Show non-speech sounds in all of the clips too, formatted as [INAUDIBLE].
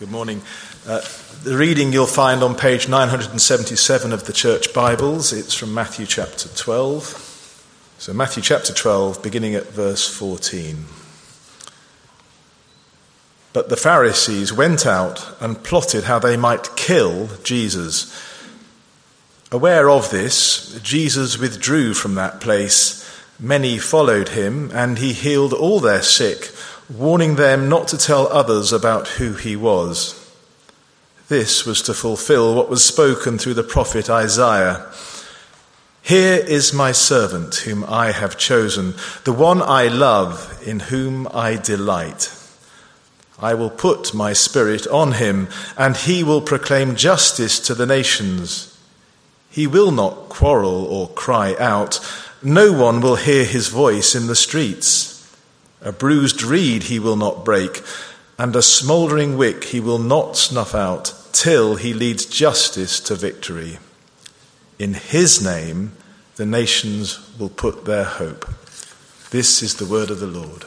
Good morning. Uh, the reading you'll find on page 977 of the Church Bibles. It's from Matthew chapter 12. So, Matthew chapter 12, beginning at verse 14. But the Pharisees went out and plotted how they might kill Jesus. Aware of this, Jesus withdrew from that place. Many followed him, and he healed all their sick warning them not to tell others about who he was. This was to fulfill what was spoken through the prophet Isaiah. Here is my servant whom I have chosen, the one I love, in whom I delight. I will put my spirit on him, and he will proclaim justice to the nations. He will not quarrel or cry out. No one will hear his voice in the streets. A bruised reed he will not break, and a smouldering wick he will not snuff out, till he leads justice to victory. In his name, the nations will put their hope. This is the word of the Lord.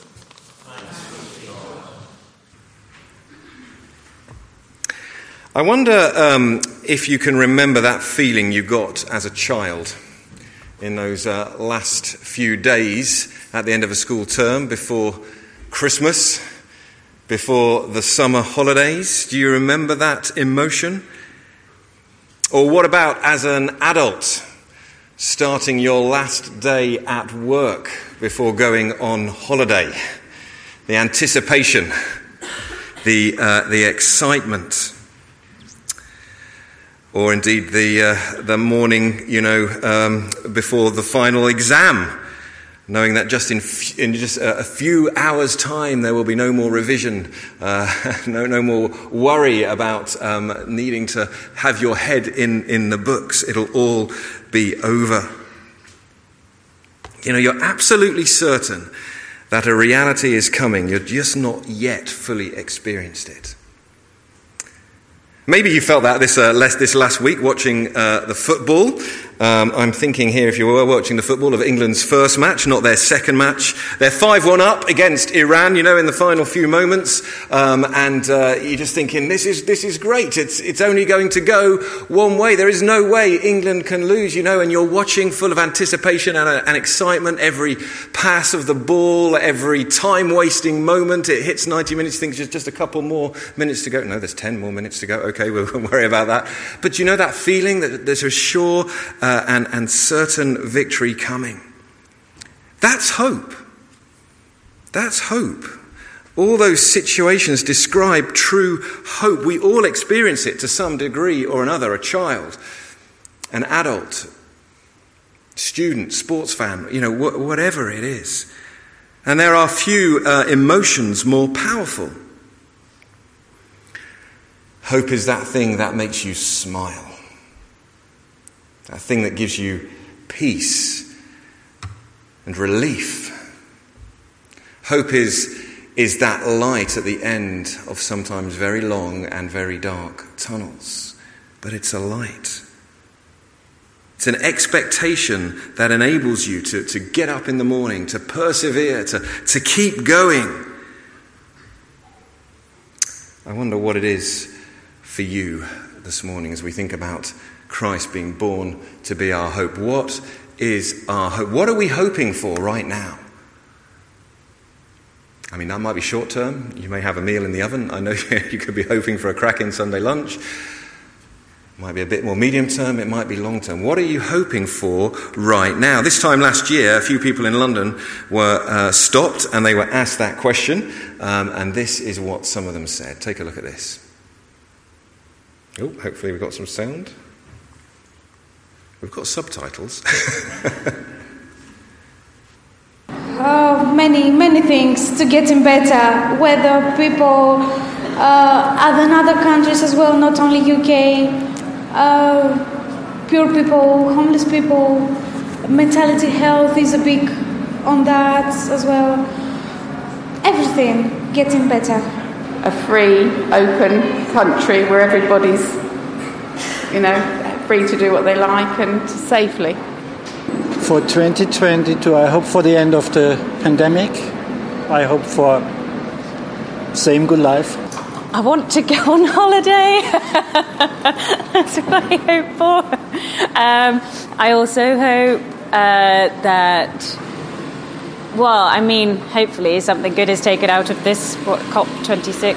I wonder um, if you can remember that feeling you got as a child in those uh, last few days at the end of a school term, before Christmas, before the summer holidays. Do you remember that emotion? Or what about as an adult, starting your last day at work before going on holiday? The anticipation, the, uh, the excitement or indeed the, uh, the morning, you know, um, before the final exam knowing that just in, f- in just a, few hours' time there will be no more revision, uh, [LAUGHS] no, no more worry about um, needing to have your head in, in the books. It'll all be over. You know, you're absolutely certain that a reality is coming, you're just not yet fully experienced it. Maybe you felt that this, uh, last, this last week watching uh, the football. Um, I'm thinking here, if you were watching the football, of England's first match, not their second match. They're 5 1 up against Iran, you know, in the final few moments. Um, and uh, you're just thinking, this is, this is great. It's, it's only going to go one way. There is no way England can lose, you know, and you're watching full of anticipation and, uh, and excitement. Every pass of the ball, every time wasting moment. It hits 90 minutes, think just, just a couple more minutes to go. No, there's 10 more minutes to go. Okay, [LAUGHS] we won't worry about that. But you know that feeling that there's a sure uh, and, and certain victory coming. That's hope. That's hope. All those situations describe true hope. We all experience it to some degree or another a child, an adult, student, sports fan, you know, wh- whatever it is. And there are few uh, emotions more powerful. Hope is that thing that makes you smile that thing that gives you peace and relief. Hope is, is that light at the end of sometimes very long and very dark tunnels, but it's a light. It's an expectation that enables you to, to get up in the morning, to persevere, to, to keep going. I wonder what it is for you this morning as we think about Christ being born to be our hope. What is our hope? What are we hoping for right now? I mean, that might be short term. You may have a meal in the oven. I know [LAUGHS] you could be hoping for a cracking Sunday lunch. It might be a bit more medium term. It might be long term. What are you hoping for right now? This time last year, a few people in London were uh, stopped and they were asked that question. Um, and this is what some of them said. Take a look at this. Oh, hopefully we've got some sound. We've got subtitles. uh, [LAUGHS] many, many things to getting better. Whether people uh, are in other countries as well, not only UK, uh, poor people, homeless people, mentality health is a big on that as well. Everything getting better. A free, open country where everybody's, you know, free to do what they like and safely. For 2022, I hope for the end of the pandemic. I hope for same good life. I want to go on holiday. [LAUGHS] That's what I hope for. Um, I also hope uh, that, well, I mean, hopefully something good is taken out of this what, COP26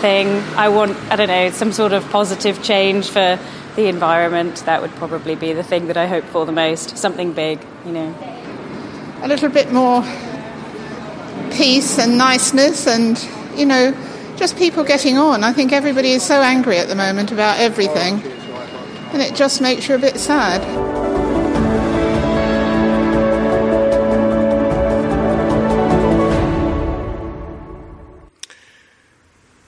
thing. I want, I don't know, some sort of positive change for the environment. That would probably be the thing that I hope for the most. Something big, you know. A little bit more peace and niceness and, you know, just people getting on. I think everybody is so angry at the moment about everything, and it just makes you a bit sad.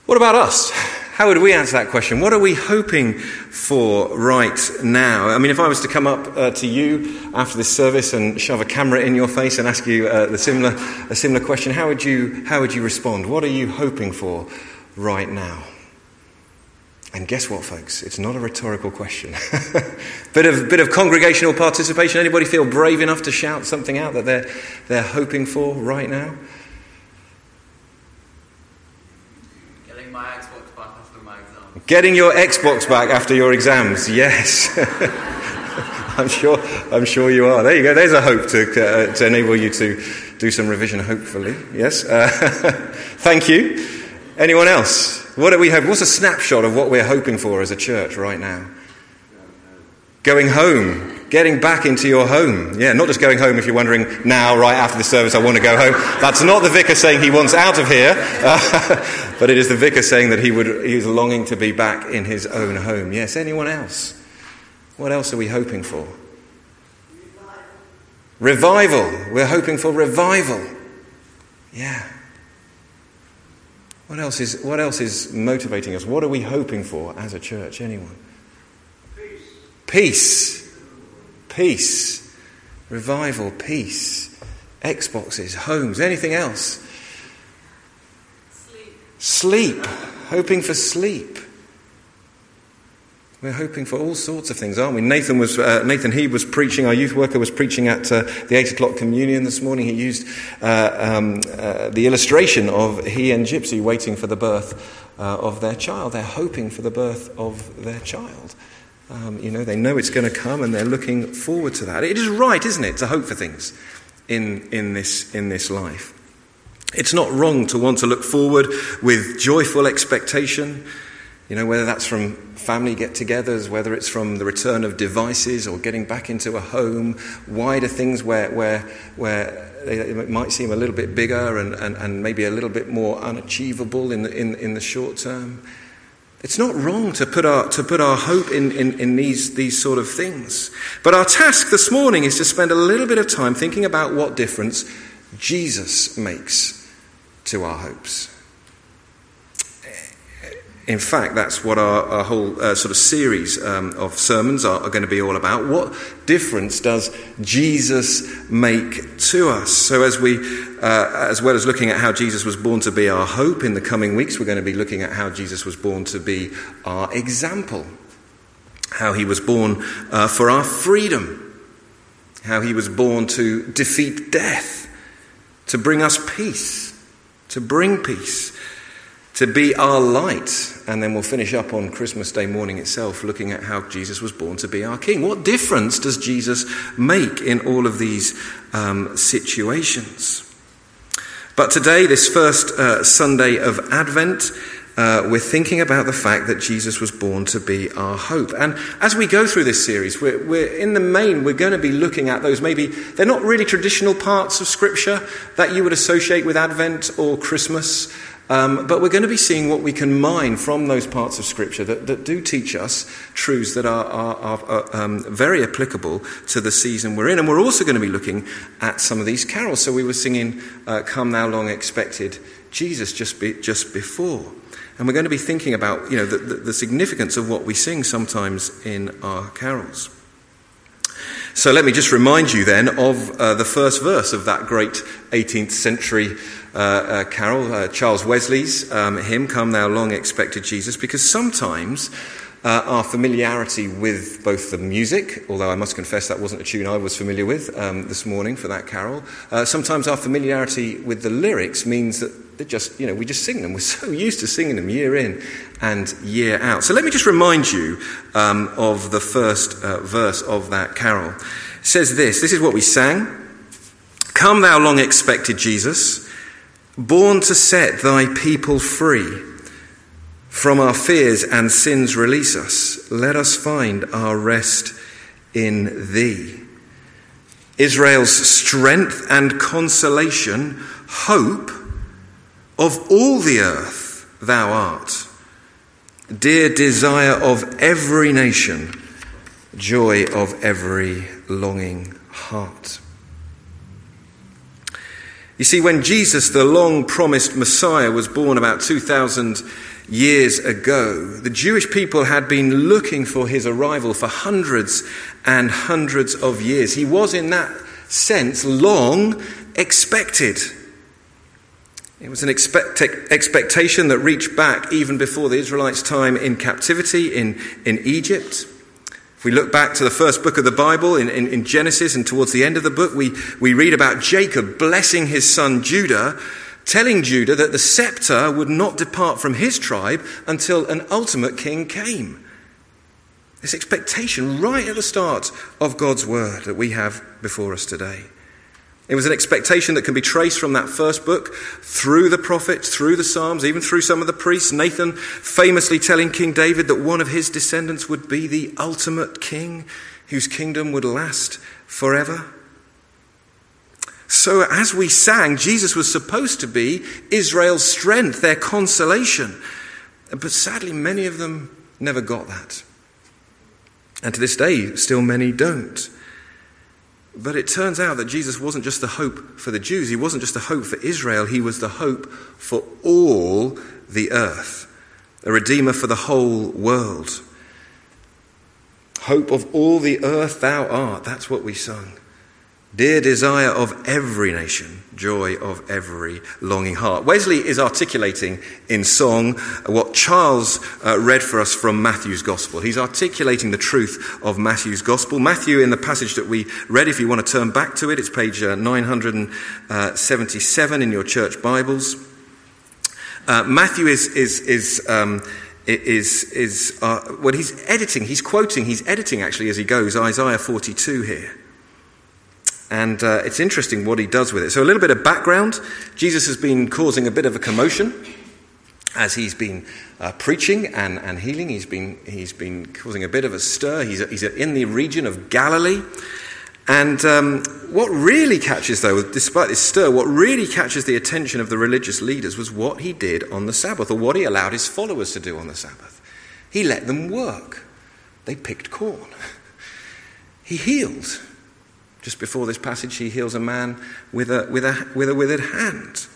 What about us? How would we answer that question? What are we hoping for right now? I mean, if I was to come up uh, to you after this service and shove a camera in your face and ask you uh, the similar, a similar question, how would, you, how would you respond? What are you hoping for right now? And guess what, folks? It's not a rhetorical question. [LAUGHS] bit of bit of congregational participation. Anybody feel brave enough to shout something out that they're they're hoping for right now? Getting your Xbox back after your exams, yes. [LAUGHS] I'm sure, I'm sure you are. There you go. There's a hope to, uh, to enable you to do some revision, hopefully. Yes. Uh, [LAUGHS] thank you. Anyone else? What do we hope? What's a snapshot of what we're hoping for as a church right now? Going home. Getting back into your home. Yeah, not just going home if you're wondering now, right after the service, I want to go home. That's not the vicar saying he wants out of here, uh, [LAUGHS] but it is the vicar saying that he would, he's longing to be back in his own home. Yes, anyone else? What else are we hoping for? Revival. We're hoping for revival. Yeah. What else is, what else is motivating us? What are we hoping for as a church? Anyone? Peace. Peace. Peace, revival, peace. Xboxes, homes, anything else? Sleep. Sleep. Hoping for sleep. We're hoping for all sorts of things, aren't we? Nathan was uh, Nathan He was preaching. Our youth worker was preaching at uh, the eight o'clock communion this morning. He used uh, um, uh, the illustration of he and Gypsy waiting for the birth uh, of their child. They're hoping for the birth of their child. Um, you know, they know it's going to come, and they're looking forward to that. It is right, isn't it, to hope for things in in this in this life. It's not wrong to want to look forward with joyful expectation. You know, whether that's from family get togethers, whether it's from the return of devices or getting back into a home, wider things where, where, where it might seem a little bit bigger and, and, and maybe a little bit more unachievable in the, in, in the short term. It's not wrong to put our, to put our hope in, in, in these, these sort of things. But our task this morning is to spend a little bit of time thinking about what difference Jesus makes to our hopes. In fact, that's what our, our whole uh, sort of series um, of sermons are, are, going to be all about. What difference does Jesus make to us? So, as we, uh, as well as looking at how Jesus was born to be our hope in the coming weeks, we're going to be looking at how Jesus was born to be our example, how he was born uh, for our freedom, how he was born to defeat death, to bring us peace, to bring peace to be our light. And then we'll finish up on Christmas Day morning itself, looking at how Jesus was born to be our King. What difference does Jesus make in all of these um, situations? But today, this first uh, Sunday of Advent, uh, we're thinking about the fact that Jesus was born to be our hope. And as we go through this series, we're, we're, in the main, we're going to be looking at those maybe, they're not really traditional parts of Scripture that you would associate with Advent or Christmas. Um, but we're going to be seeing what we can mine from those parts of Scripture that, that do teach us truths that are, are, are um, very applicable to the season we're in. And we're also going to be looking at some of these carols. So we were singing uh, Come Thou Long Expected Jesus just, be, just before. And we're going to be thinking about you know, the, the, the significance of what we sing sometimes in our carols. So let me just remind you then of uh, the first verse of that great 18th century uh, uh, carol, uh, Charles Wesley's um, hymn, Come Thou Long Expected Jesus, because sometimes uh, our familiarity with both the music, although I must confess that wasn't a tune I was familiar with um, this morning for that carol. Uh, sometimes our familiarity with the lyrics means that they just, you know, we just sing them. We're so [LAUGHS] used to singing them year in and year out. So let me just remind you um, of the first uh, verse of that carol. It says this this is what we sang Come, thou long expected Jesus, born to set thy people free. From our fears and sins release us. Let us find our rest in thee. Israel's strength and consolation, hope of all the earth thou art. Dear desire of every nation, joy of every longing heart. You see, when Jesus, the long promised Messiah, was born about 2,000 years ago, the Jewish people had been looking for his arrival for hundreds and hundreds of years. He was, in that sense, long expected. It was an expect- expectation that reached back even before the Israelites' time in captivity in, in Egypt. If we look back to the first book of the Bible in, in, in Genesis and towards the end of the book, we, we read about Jacob blessing his son Judah telling Judah that the scepter would not depart from his tribe until an ultimate king came. This expectation right at the start of God's word that we have before us today. It was an expectation that can be traced from that first book through the prophets, through the Psalms, even through some of the priests. Nathan famously telling King David that one of his descendants would be the ultimate king whose kingdom would last forever. So, as we sang, Jesus was supposed to be Israel's strength, their consolation. But sadly, many of them never got that. And to this day, still many don't. But it turns out that Jesus wasn't just the hope for the Jews, he wasn't just the hope for Israel, he was the hope for all the earth, a redeemer for the whole world. Hope of all the earth thou art, that's what we sung. Dear desire of every nation, joy of every longing heart. Wesley is articulating in song what Charles uh, read for us from Matthew's Gospel. He's articulating the truth of Matthew's Gospel. Matthew, in the passage that we read, if you want to turn back to it, it's page uh, 977 in your church Bibles. Uh, Matthew is, is, is, um, is, is uh, when he's editing, he's quoting, he's editing actually as he goes, Isaiah 42 here. And uh, it's interesting what he does with it. So, a little bit of background Jesus has been causing a bit of a commotion as he's been uh, preaching and, and healing. He's been, he's been causing a bit of a stir. He's, he's in the region of Galilee. And um, what really catches, though, despite this stir, what really catches the attention of the religious leaders was what he did on the Sabbath, or what he allowed his followers to do on the Sabbath. He let them work, they picked corn, [LAUGHS] he healed. Just before this passage, he heals a man with a, with a, with a withered hand.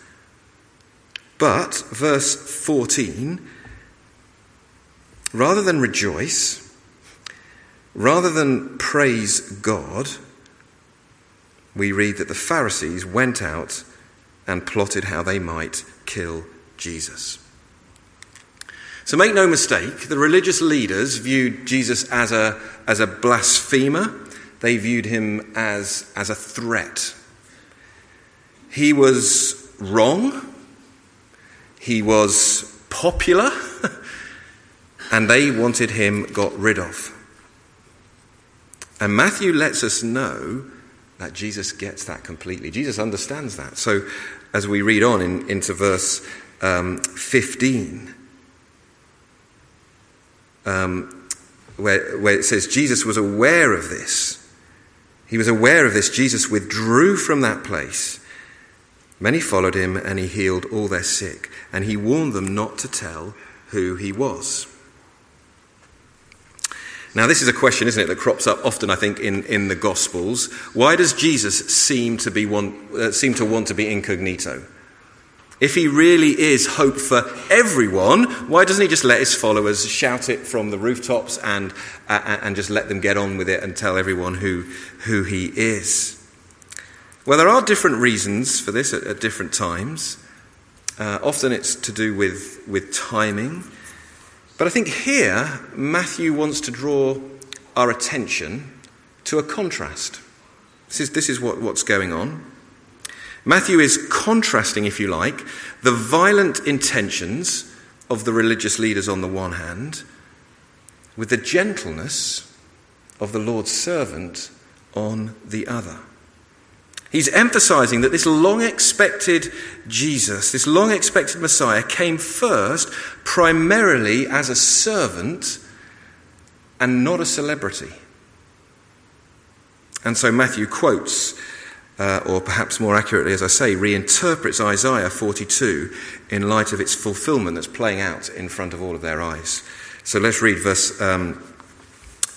But, verse 14, rather than rejoice, rather than praise God, we read that the Pharisees went out and plotted how they might kill Jesus. So make no mistake, the religious leaders viewed Jesus as a, as a blasphemer they viewed him as, as a threat. He was wrong, he was popular, [LAUGHS] and they wanted him got rid of. And Matthew lets us know that Jesus gets that completely. Jesus understands that. So as we read on in, into verse um, 15, um, where, where it says Jesus was aware of this he was aware of this. Jesus withdrew from that place. Many followed him, and he healed all their sick, and he warned them not to tell who he was. Now, this is a question, isn't it, that crops up often, I think, in, in the Gospels. Why does Jesus seem to, be want, uh, seem to want to be incognito? If he really is hope for everyone, why doesn't he just let his followers shout it from the rooftops and, uh, and just let them get on with it and tell everyone who, who he is? Well, there are different reasons for this at, at different times. Uh, often it's to do with, with timing. But I think here, Matthew wants to draw our attention to a contrast. This is, this is what, what's going on. Matthew is contrasting, if you like, the violent intentions of the religious leaders on the one hand with the gentleness of the Lord's servant on the other. He's emphasizing that this long expected Jesus, this long expected Messiah, came first primarily as a servant and not a celebrity. And so Matthew quotes, uh, or perhaps more accurately, as I say, reinterprets Isaiah 42 in light of its fulfillment that's playing out in front of all of their eyes. So let's read verse um,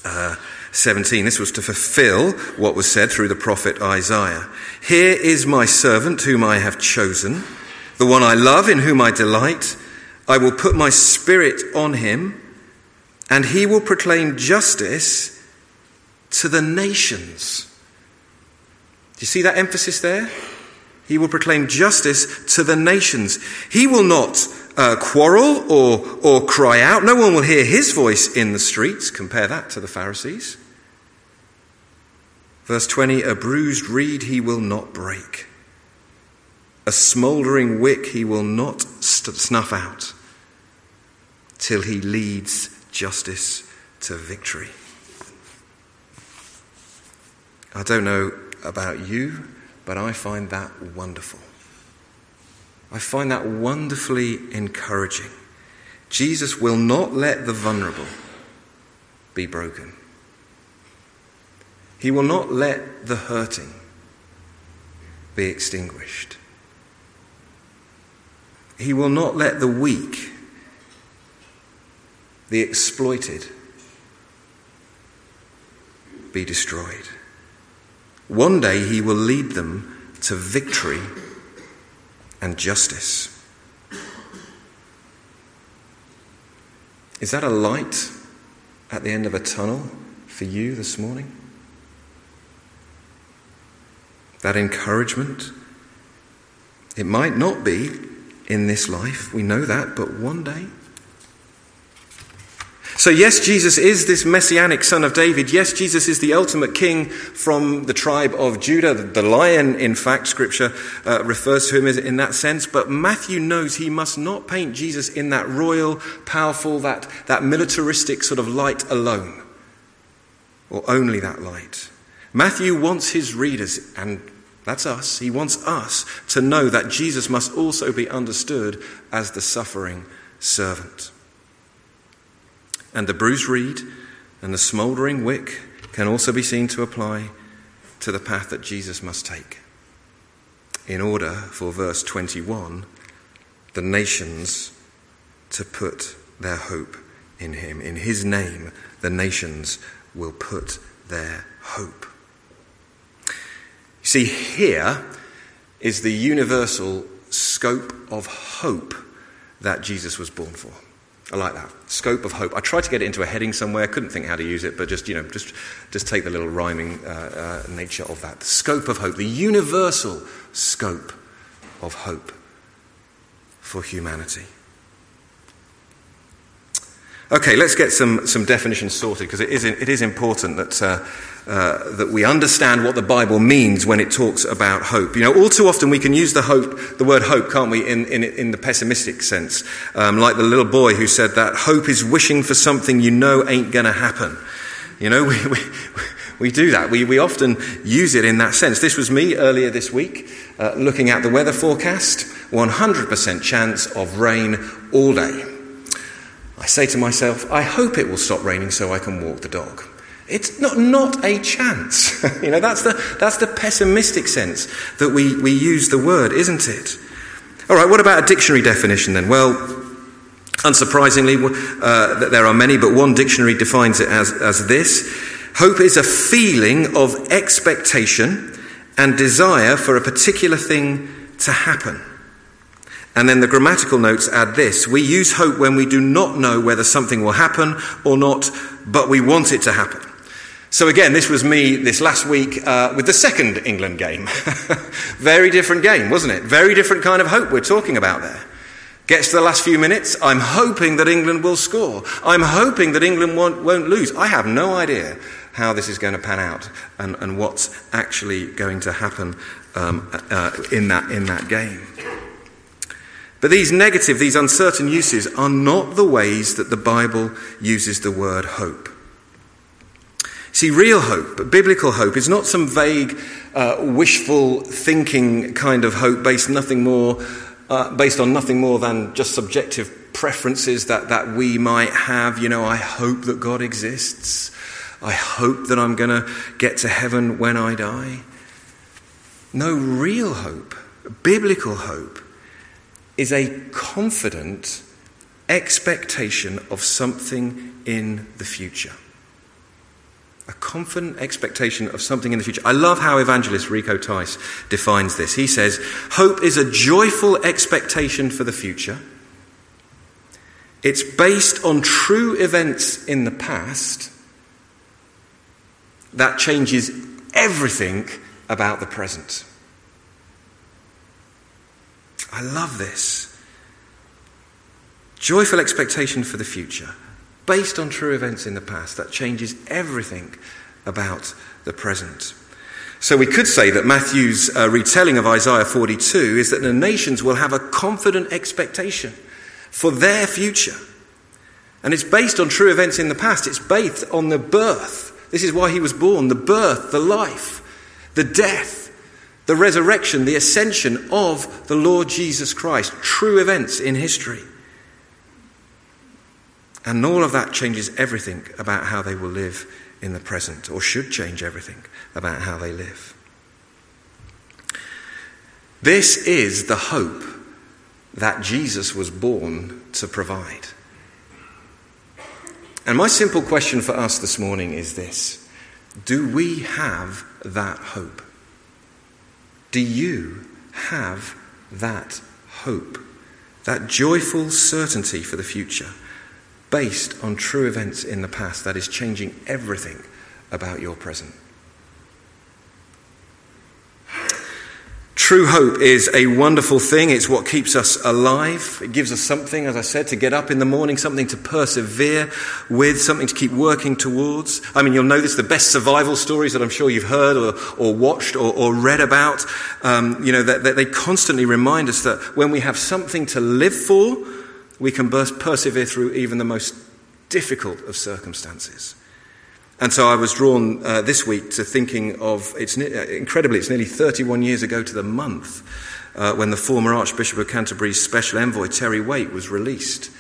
uh, 17. This was to fulfill what was said through the prophet Isaiah. Here is my servant whom I have chosen, the one I love, in whom I delight. I will put my spirit on him, and he will proclaim justice to the nations. Do you see that emphasis there? He will proclaim justice to the nations. He will not uh, quarrel or, or cry out. No one will hear his voice in the streets. Compare that to the Pharisees. Verse 20 A bruised reed he will not break, a smouldering wick he will not snuff out, till he leads justice to victory. I don't know about you, but I find that wonderful. I find that wonderfully encouraging. Jesus will not let the vulnerable be broken. He will not let the hurting be extinguished. He will not let the weak, the exploited, be destroyed. One day he will lead them to victory and justice. Is that a light at the end of a tunnel for you this morning? That encouragement? It might not be in this life, we know that, but one day. So, yes, Jesus is this messianic son of David. Yes, Jesus is the ultimate king from the tribe of Judah. The lion, in fact, scripture uh, refers to him in that sense. But Matthew knows he must not paint Jesus in that royal, powerful, that, that militaristic sort of light alone, or only that light. Matthew wants his readers, and that's us, he wants us to know that Jesus must also be understood as the suffering servant. And the bruised reed and the smouldering wick can also be seen to apply to the path that Jesus must take in order for verse 21 the nations to put their hope in him. In his name, the nations will put their hope. You see, here is the universal scope of hope that Jesus was born for. I like that. Scope of hope. I tried to get it into a heading somewhere, couldn't think how to use it, but just, you know, just, just take the little rhyming uh, uh, nature of that. The scope of hope, the universal scope of hope for humanity. Okay, let's get some, some definitions sorted because it is, it is important that, uh, uh, that we understand what the Bible means when it talks about hope. You know, all too often we can use the hope, the word hope, can't we, in, in, in the pessimistic sense. Um, like the little boy who said that hope is wishing for something you know ain't going to happen. You know, [LAUGHS] we, we, we do that. We, we often use it in that sense. This was me earlier this week, uh, looking at the weather forecast 100% chance of rain all day. I say to myself, I hope it will stop raining so I can walk the dog. It's not, not a chance. [LAUGHS] you know, that's the, that's the pessimistic sense that we, we use the word, isn't it? All right, what about a dictionary definition then? Well, unsurprisingly, uh, there are many, but one dictionary defines it as, as this Hope is a feeling of expectation and desire for a particular thing to happen. And then the grammatical notes add this We use hope when we do not know whether something will happen or not, but we want it to happen. So, again, this was me this last week uh, with the second England game. [LAUGHS] Very different game, wasn't it? Very different kind of hope we're talking about there. Gets to the last few minutes, I'm hoping that England will score. I'm hoping that England won't, won't lose. I have no idea how this is going to pan out and, and what's actually going to happen um, uh, in, that, in that game. But these negative, these uncertain uses are not the ways that the Bible uses the word hope. See, real hope, biblical hope, is not some vague, uh, wishful thinking kind of hope based nothing more, uh, based on nothing more than just subjective preferences that, that we might have. You know, I hope that God exists. I hope that I'm going to get to heaven when I die. No, real hope, biblical hope, is a confident expectation of something in the future. A confident expectation of something in the future. I love how evangelist Rico Tice defines this. He says, Hope is a joyful expectation for the future. It's based on true events in the past that changes everything about the present. I love this. Joyful expectation for the future, based on true events in the past, that changes everything about the present. So we could say that Matthew's uh, retelling of Isaiah 42 is that the nations will have a confident expectation for their future. And it's based on true events in the past. It's based on the birth. This is why he was born the birth, the life, the death, the resurrection, the ascension of the Lord Jesus Christ, true events in history. And all of that changes everything about how they will live in the present, or should change everything about how they live. This is the hope that Jesus was born to provide. And my simple question for us this morning is this Do we have that hope? Do you have that hope, that joyful certainty for the future, based on true events in the past that is changing everything about your present? True hope is a wonderful thing. It's what keeps us alive. It gives us something, as I said, to get up in the morning, something to persevere with, something to keep working towards. I mean, you'll know this, the best survival stories that I'm sure you've heard or, or watched or, or, read about, um, you know, that, that they constantly remind us that when we have something to live for, we can persevere through even the most difficult of circumstances. And so I was drawn uh, this week to thinking of, it's uh, incredibly, it's nearly 31 years ago to the month uh, when the former Archbishop of Canterbury's special envoy, Terry Waite, was released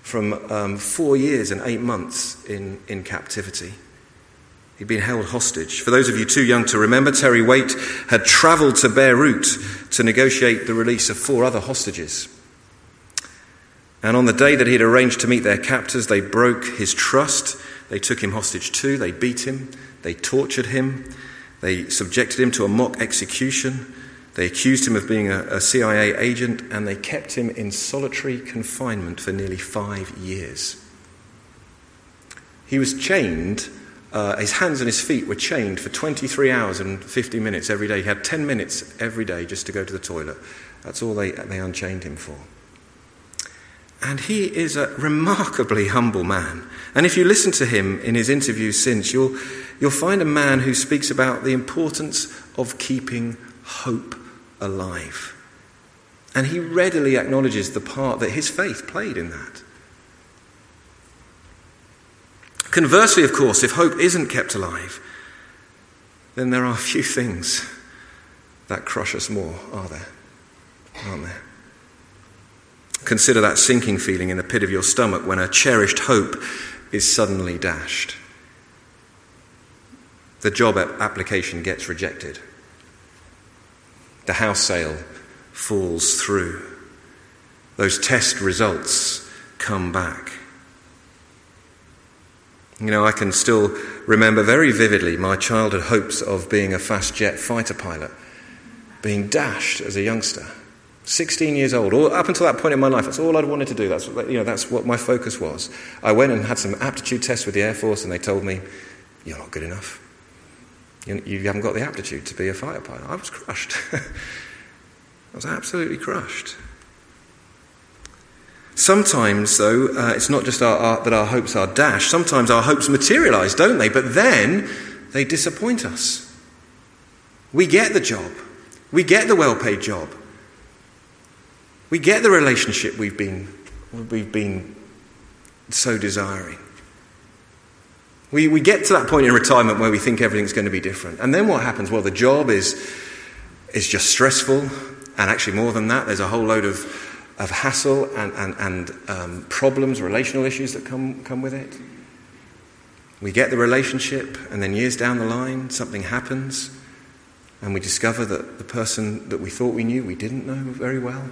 from um, four years and eight months in, in captivity. He'd been held hostage. For those of you too young to remember, Terry Waite had travelled to Beirut to negotiate the release of four other hostages. And on the day that he had arranged to meet their captors, they broke his trust they took him hostage too. They beat him. They tortured him. They subjected him to a mock execution. They accused him of being a, a CIA agent and they kept him in solitary confinement for nearly five years. He was chained, uh, his hands and his feet were chained for 23 hours and 50 minutes every day. He had 10 minutes every day just to go to the toilet. That's all they, they unchained him for. And he is a remarkably humble man. And if you listen to him in his interviews since, you'll, you'll find a man who speaks about the importance of keeping hope alive. And he readily acknowledges the part that his faith played in that. Conversely, of course, if hope isn't kept alive, then there are few things that crush us more, are there? Aren't there? Consider that sinking feeling in the pit of your stomach when a cherished hope is suddenly dashed. The job application gets rejected. The house sale falls through. Those test results come back. You know, I can still remember very vividly my childhood hopes of being a fast jet fighter pilot being dashed as a youngster. 16 years old, all, up until that point in my life, that's all I'd wanted to do. That's, you know, that's what my focus was. I went and had some aptitude tests with the Air Force, and they told me, You're not good enough. You, you haven't got the aptitude to be a fighter pilot. I was crushed. [LAUGHS] I was absolutely crushed. Sometimes, though, uh, it's not just our, our, that our hopes are dashed. Sometimes our hopes materialize, don't they? But then they disappoint us. We get the job, we get the well paid job, we get the relationship we've been, we've been so desiring. We, we get to that point in retirement where we think everything's going to be different. And then what happens? Well, the job is, is just stressful, and actually, more than that, there's a whole load of, of hassle and, and, and um, problems, relational issues that come, come with it. We get the relationship, and then years down the line, something happens, and we discover that the person that we thought we knew, we didn't know very well.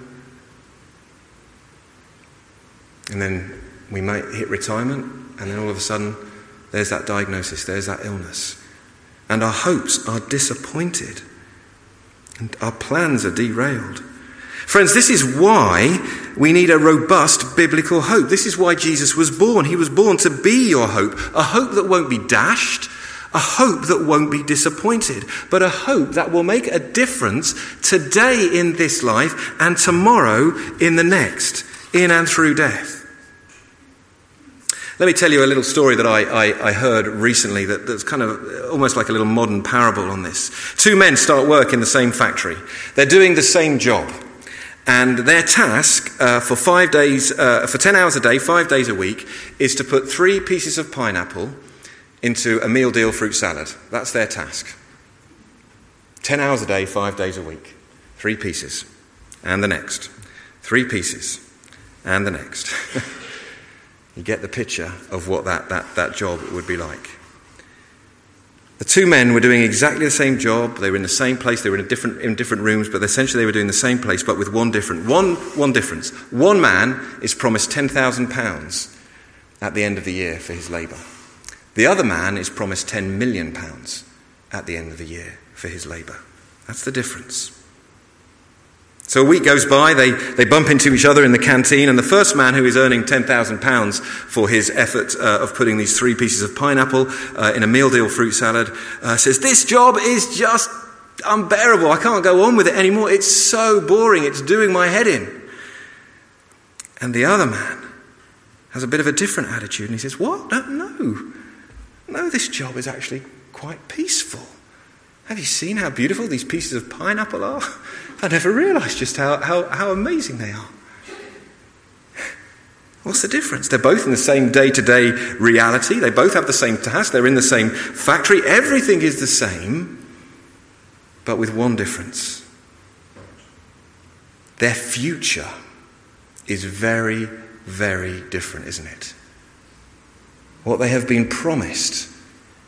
And then we might hit retirement, and then all of a sudden, there's that diagnosis, there's that illness. And our hopes are disappointed, and our plans are derailed. Friends, this is why we need a robust biblical hope. This is why Jesus was born. He was born to be your hope, a hope that won't be dashed, a hope that won't be disappointed, but a hope that will make a difference today in this life and tomorrow in the next, in and through death. Let me tell you a little story that I, I, I heard recently that, that's kind of almost like a little modern parable on this. Two men start work in the same factory. They're doing the same job. And their task uh, for five days, uh, for 10 hours a day, five days a week, is to put three pieces of pineapple into a meal deal fruit salad. That's their task. 10 hours a day, five days a week. Three pieces. And the next. Three pieces. And the next. [LAUGHS] you get the picture of what that, that, that job would be like. The two men were doing exactly the same job. They were in the same place. They were in different, in different rooms, but essentially they were doing the same place, but with one different one, one difference. One man is promised ten thousand pounds at the end of the year for his labour. The other man is promised £10 million at the end of the year for his labour. That's the difference. So a week goes by, they, they bump into each other in the canteen, and the first man who is earning £10,000 for his effort uh, of putting these three pieces of pineapple uh, in a meal deal fruit salad uh, says, This job is just unbearable. I can't go on with it anymore. It's so boring. It's doing my head in. And the other man has a bit of a different attitude, and he says, What? No, no. No, this job is actually quite peaceful. Have you seen how beautiful these pieces of pineapple are? I never realized just how, how, how amazing they are. What's the difference? They're both in the same day to day reality. They both have the same task. They're in the same factory. Everything is the same, but with one difference. Their future is very, very different, isn't it? What they have been promised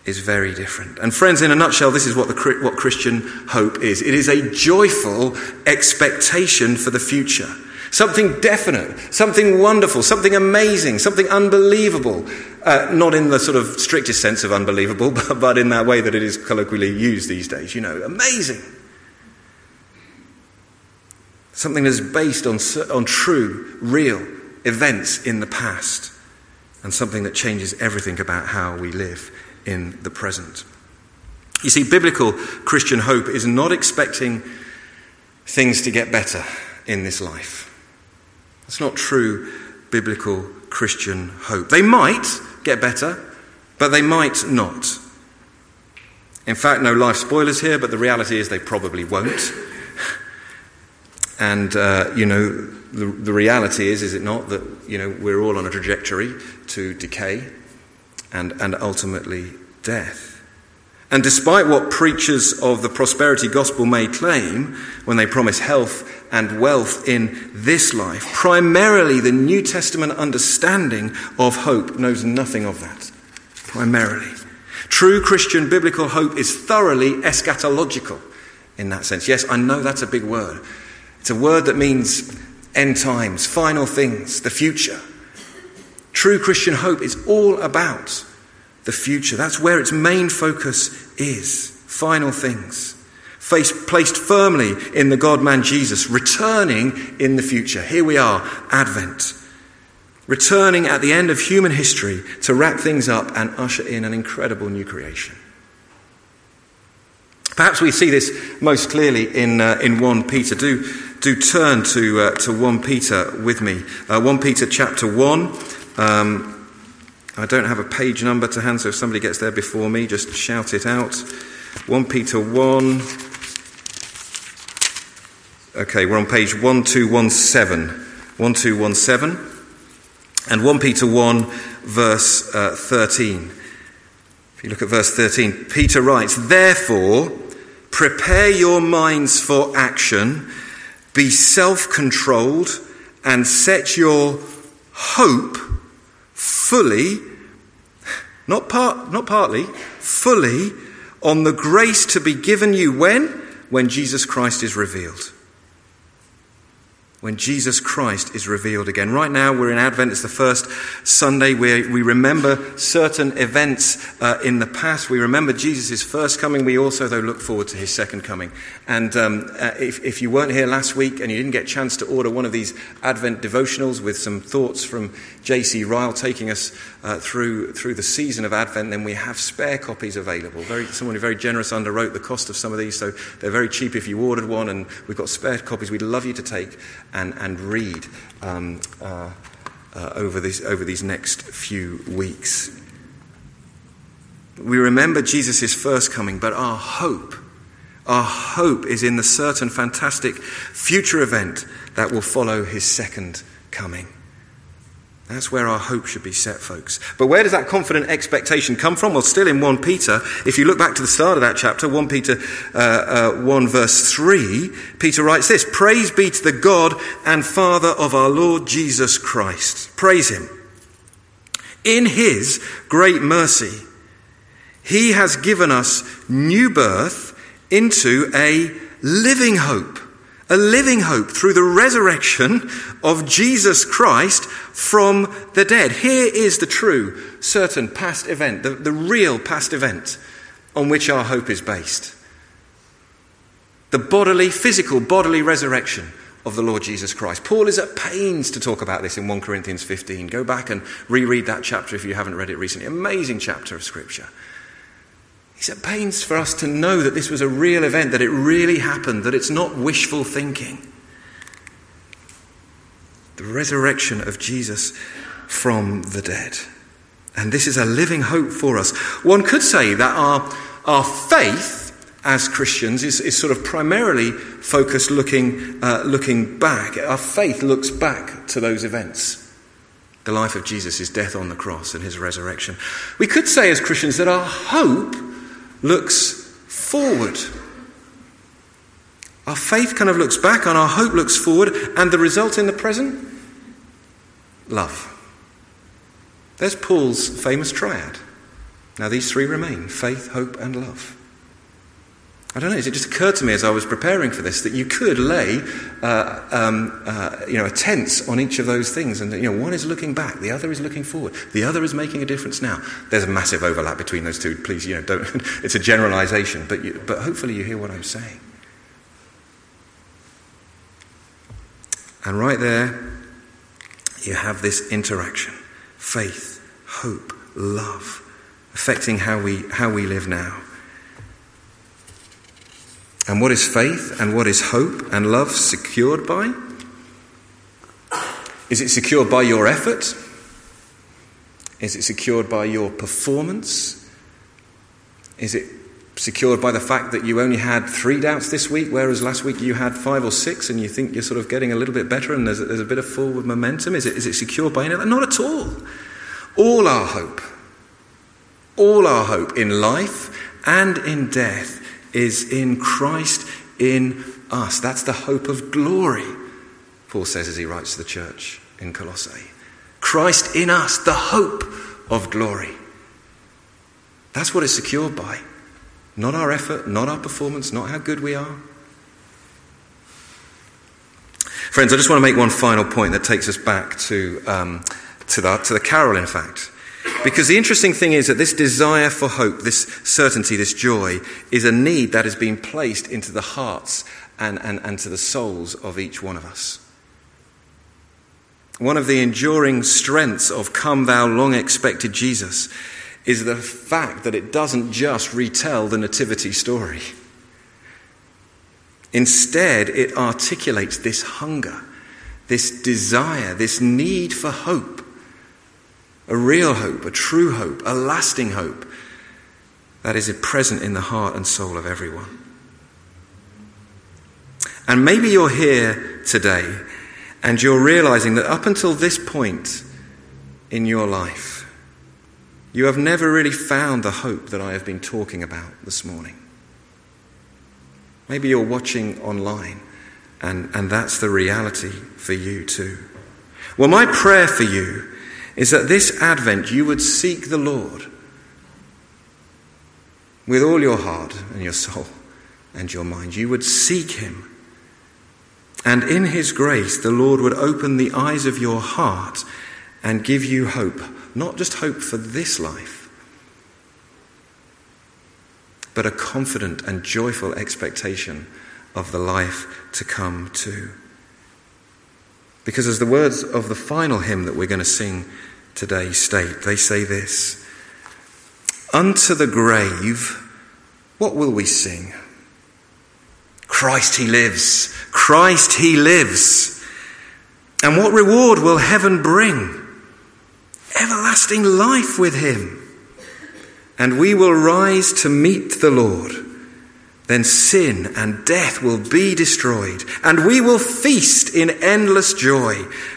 is very different. And, friends, in a nutshell, this is what, the, what Christian hope is it is a joyful expectation for the future. Something definite, something wonderful, something amazing, something unbelievable. Uh, not in the sort of strictest sense of unbelievable, [LAUGHS] but, but in that way that it is colloquially used these days. You know, amazing. Something that is based on, on true, real events in the past and something that changes everything about how we live in the present. You see, biblical Christian hope is not expecting things to get better in this life. It's not true biblical Christian hope. They might get better, but they might not. In fact, no life spoilers here, but the reality is they probably won't. [LAUGHS] And, uh, you know, the, the reality is, is it not, that, you know, we're all on a trajectory to decay and, and ultimately death. And despite what preachers of the prosperity gospel may claim when they promise health and wealth in this life, primarily the New Testament understanding of hope knows nothing of that. Primarily. True Christian biblical hope is thoroughly eschatological in that sense. Yes, I know that's a big word. It's a word that means end times, final things, the future. True Christian hope is all about the future. That's where its main focus is final things. placed firmly in the God man Jesus, returning in the future. Here we are, Advent. Returning at the end of human history to wrap things up and usher in an incredible new creation. Perhaps we see this most clearly in, uh, in 1 Peter. Do do turn to, uh, to 1 Peter with me. Uh, 1 Peter chapter 1. Um, I don't have a page number to hand, so if somebody gets there before me, just shout it out. 1 Peter 1. Okay, we're on page 1217. 1217. And 1 Peter 1, verse uh, 13. If you look at verse 13, Peter writes, Therefore, prepare your minds for action, be self controlled, and set your hope fully, not, part, not partly, fully on the grace to be given you when? When Jesus Christ is revealed when Jesus Christ is revealed again. Right now, we're in Advent. It's the first Sunday where we remember certain events uh, in the past. We remember Jesus' first coming. We also, though, look forward to his second coming. And um, uh, if, if, you weren't here last week and you didn't get a chance to order one of these Advent devotionals with some thoughts from J.C. Ryle taking us uh, through, through the season of Advent, then we have spare copies available. Very, someone very generous underwrote the cost of some of these, so they're very cheap if you ordered one, and we've got spare copies we'd love you to take and, and read um, uh, uh, over, this, over these next few weeks. We remember Jesus' first coming, but our hope, our hope is in the certain fantastic future event that will follow his second coming. That's where our hope should be set, folks. But where does that confident expectation come from? Well, still in 1 Peter, if you look back to the start of that chapter, 1 Peter uh, uh, 1 verse 3, Peter writes this Praise be to the God and Father of our Lord Jesus Christ. Praise Him. In His great mercy, He has given us new birth into a living hope a living hope through the resurrection of Jesus Christ from the dead. Here is the true, certain past event, the, the real past event on which our hope is based. The bodily, physical, bodily resurrection of the Lord Jesus Christ. Paul is at pains to talk about this in 1 Corinthians 15. Go back and reread that chapter if you haven't read it recently. Amazing chapter of Scripture. He's at pains for us to know that this was a real event, that it really happened, that it's not wishful thinking. The resurrection of Jesus from the dead. And this is a living hope for us. One could say that our, our faith as Christians is, is sort of primarily focused looking, uh, looking back. Our faith looks back to those events the life of Jesus, his death on the cross, and his resurrection. We could say as Christians that our hope looks forward. Our faith kind of looks back and our hope looks forward, and the result in the present? Love. There's Paul's famous triad. Now, these three remain faith, hope, and love. I don't know, it just occurred to me as I was preparing for this that you could lay uh, um, uh, you know, a tense on each of those things. And you know, one is looking back, the other is looking forward, the other is making a difference now. There's a massive overlap between those two. Please, you know, don't, [LAUGHS] it's a generalization, but, you, but hopefully you hear what I'm saying. And right there, you have this interaction faith, hope, love, affecting how we, how we live now. And what is faith and what is hope and love secured by? Is it secured by your effort? Is it secured by your performance? Is it secured by the fact that you only had three doubts this week, whereas last week you had five or six, and you think you're sort of getting a little bit better and there's a, there's a bit of forward momentum? Is it, is it secured by any of that? Not at all. All our hope, all our hope in life and in death is in Christ in us. That's the hope of glory, Paul says as he writes to the church in Colossae. Christ in us, the hope of glory. That's what it's secured by. Not our effort, not our performance, not how good we are. Friends, I just want to make one final point that takes us back to, um, to, the, to the carol, in fact. Because the interesting thing is that this desire for hope, this certainty, this joy, is a need that has been placed into the hearts and, and, and to the souls of each one of us. One of the enduring strengths of Come Thou Long Expected Jesus is the fact that it doesn't just retell the Nativity story. Instead, it articulates this hunger, this desire, this need for hope a real hope, a true hope, a lasting hope that is present in the heart and soul of everyone. And maybe you're here today and you're realizing that up until this point in your life, you have never really found the hope that I have been talking about this morning. Maybe you're watching online, and, and that's the reality for you too. Well, my prayer for you is that this Advent you would seek the Lord with all your heart and your soul and your mind. You would seek Him. And in His grace, the Lord would open the eyes of your heart and give you hope, not just hope for this life, but a confident and joyful expectation of the life to come too. Because as the words of the final hymn that we're going to sing today state, they say this Unto the grave, what will we sing? Christ he lives, Christ he lives. And what reward will heaven bring? Everlasting life with him. And we will rise to meet the Lord then sin and death will be destroyed, and we will feast in endless joy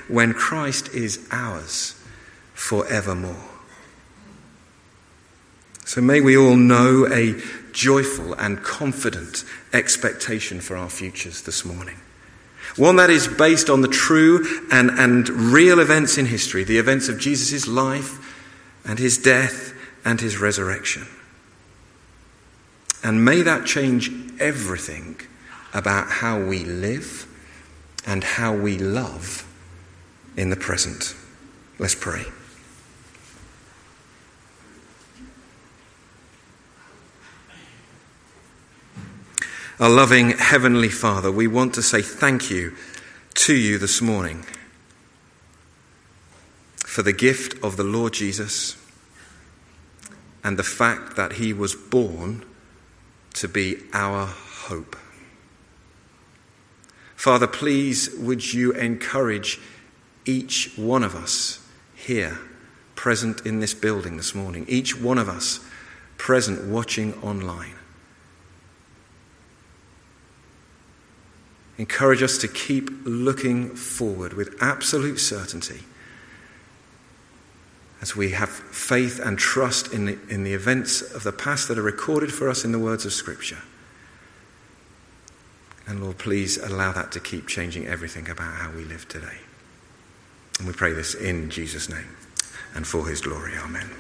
when Christ is ours forevermore. So may we all know a joyful and confident expectation for our futures this morning. One that is based on the true and, and real events in history, the events of Jesus' life and his death and his resurrection. And may that change everything about how we live and how we love in the present. Let's pray. Our loving Heavenly Father, we want to say thank you to you this morning for the gift of the Lord Jesus and the fact that he was born to be our hope. Father, please would you encourage each one of us here, present in this building this morning, each one of us present watching online. Encourage us to keep looking forward with absolute certainty as we have faith and trust in the, in the events of the past that are recorded for us in the words of Scripture. And Lord, please allow that to keep changing everything about how we live today. And we pray this in Jesus' name and for his glory. Amen.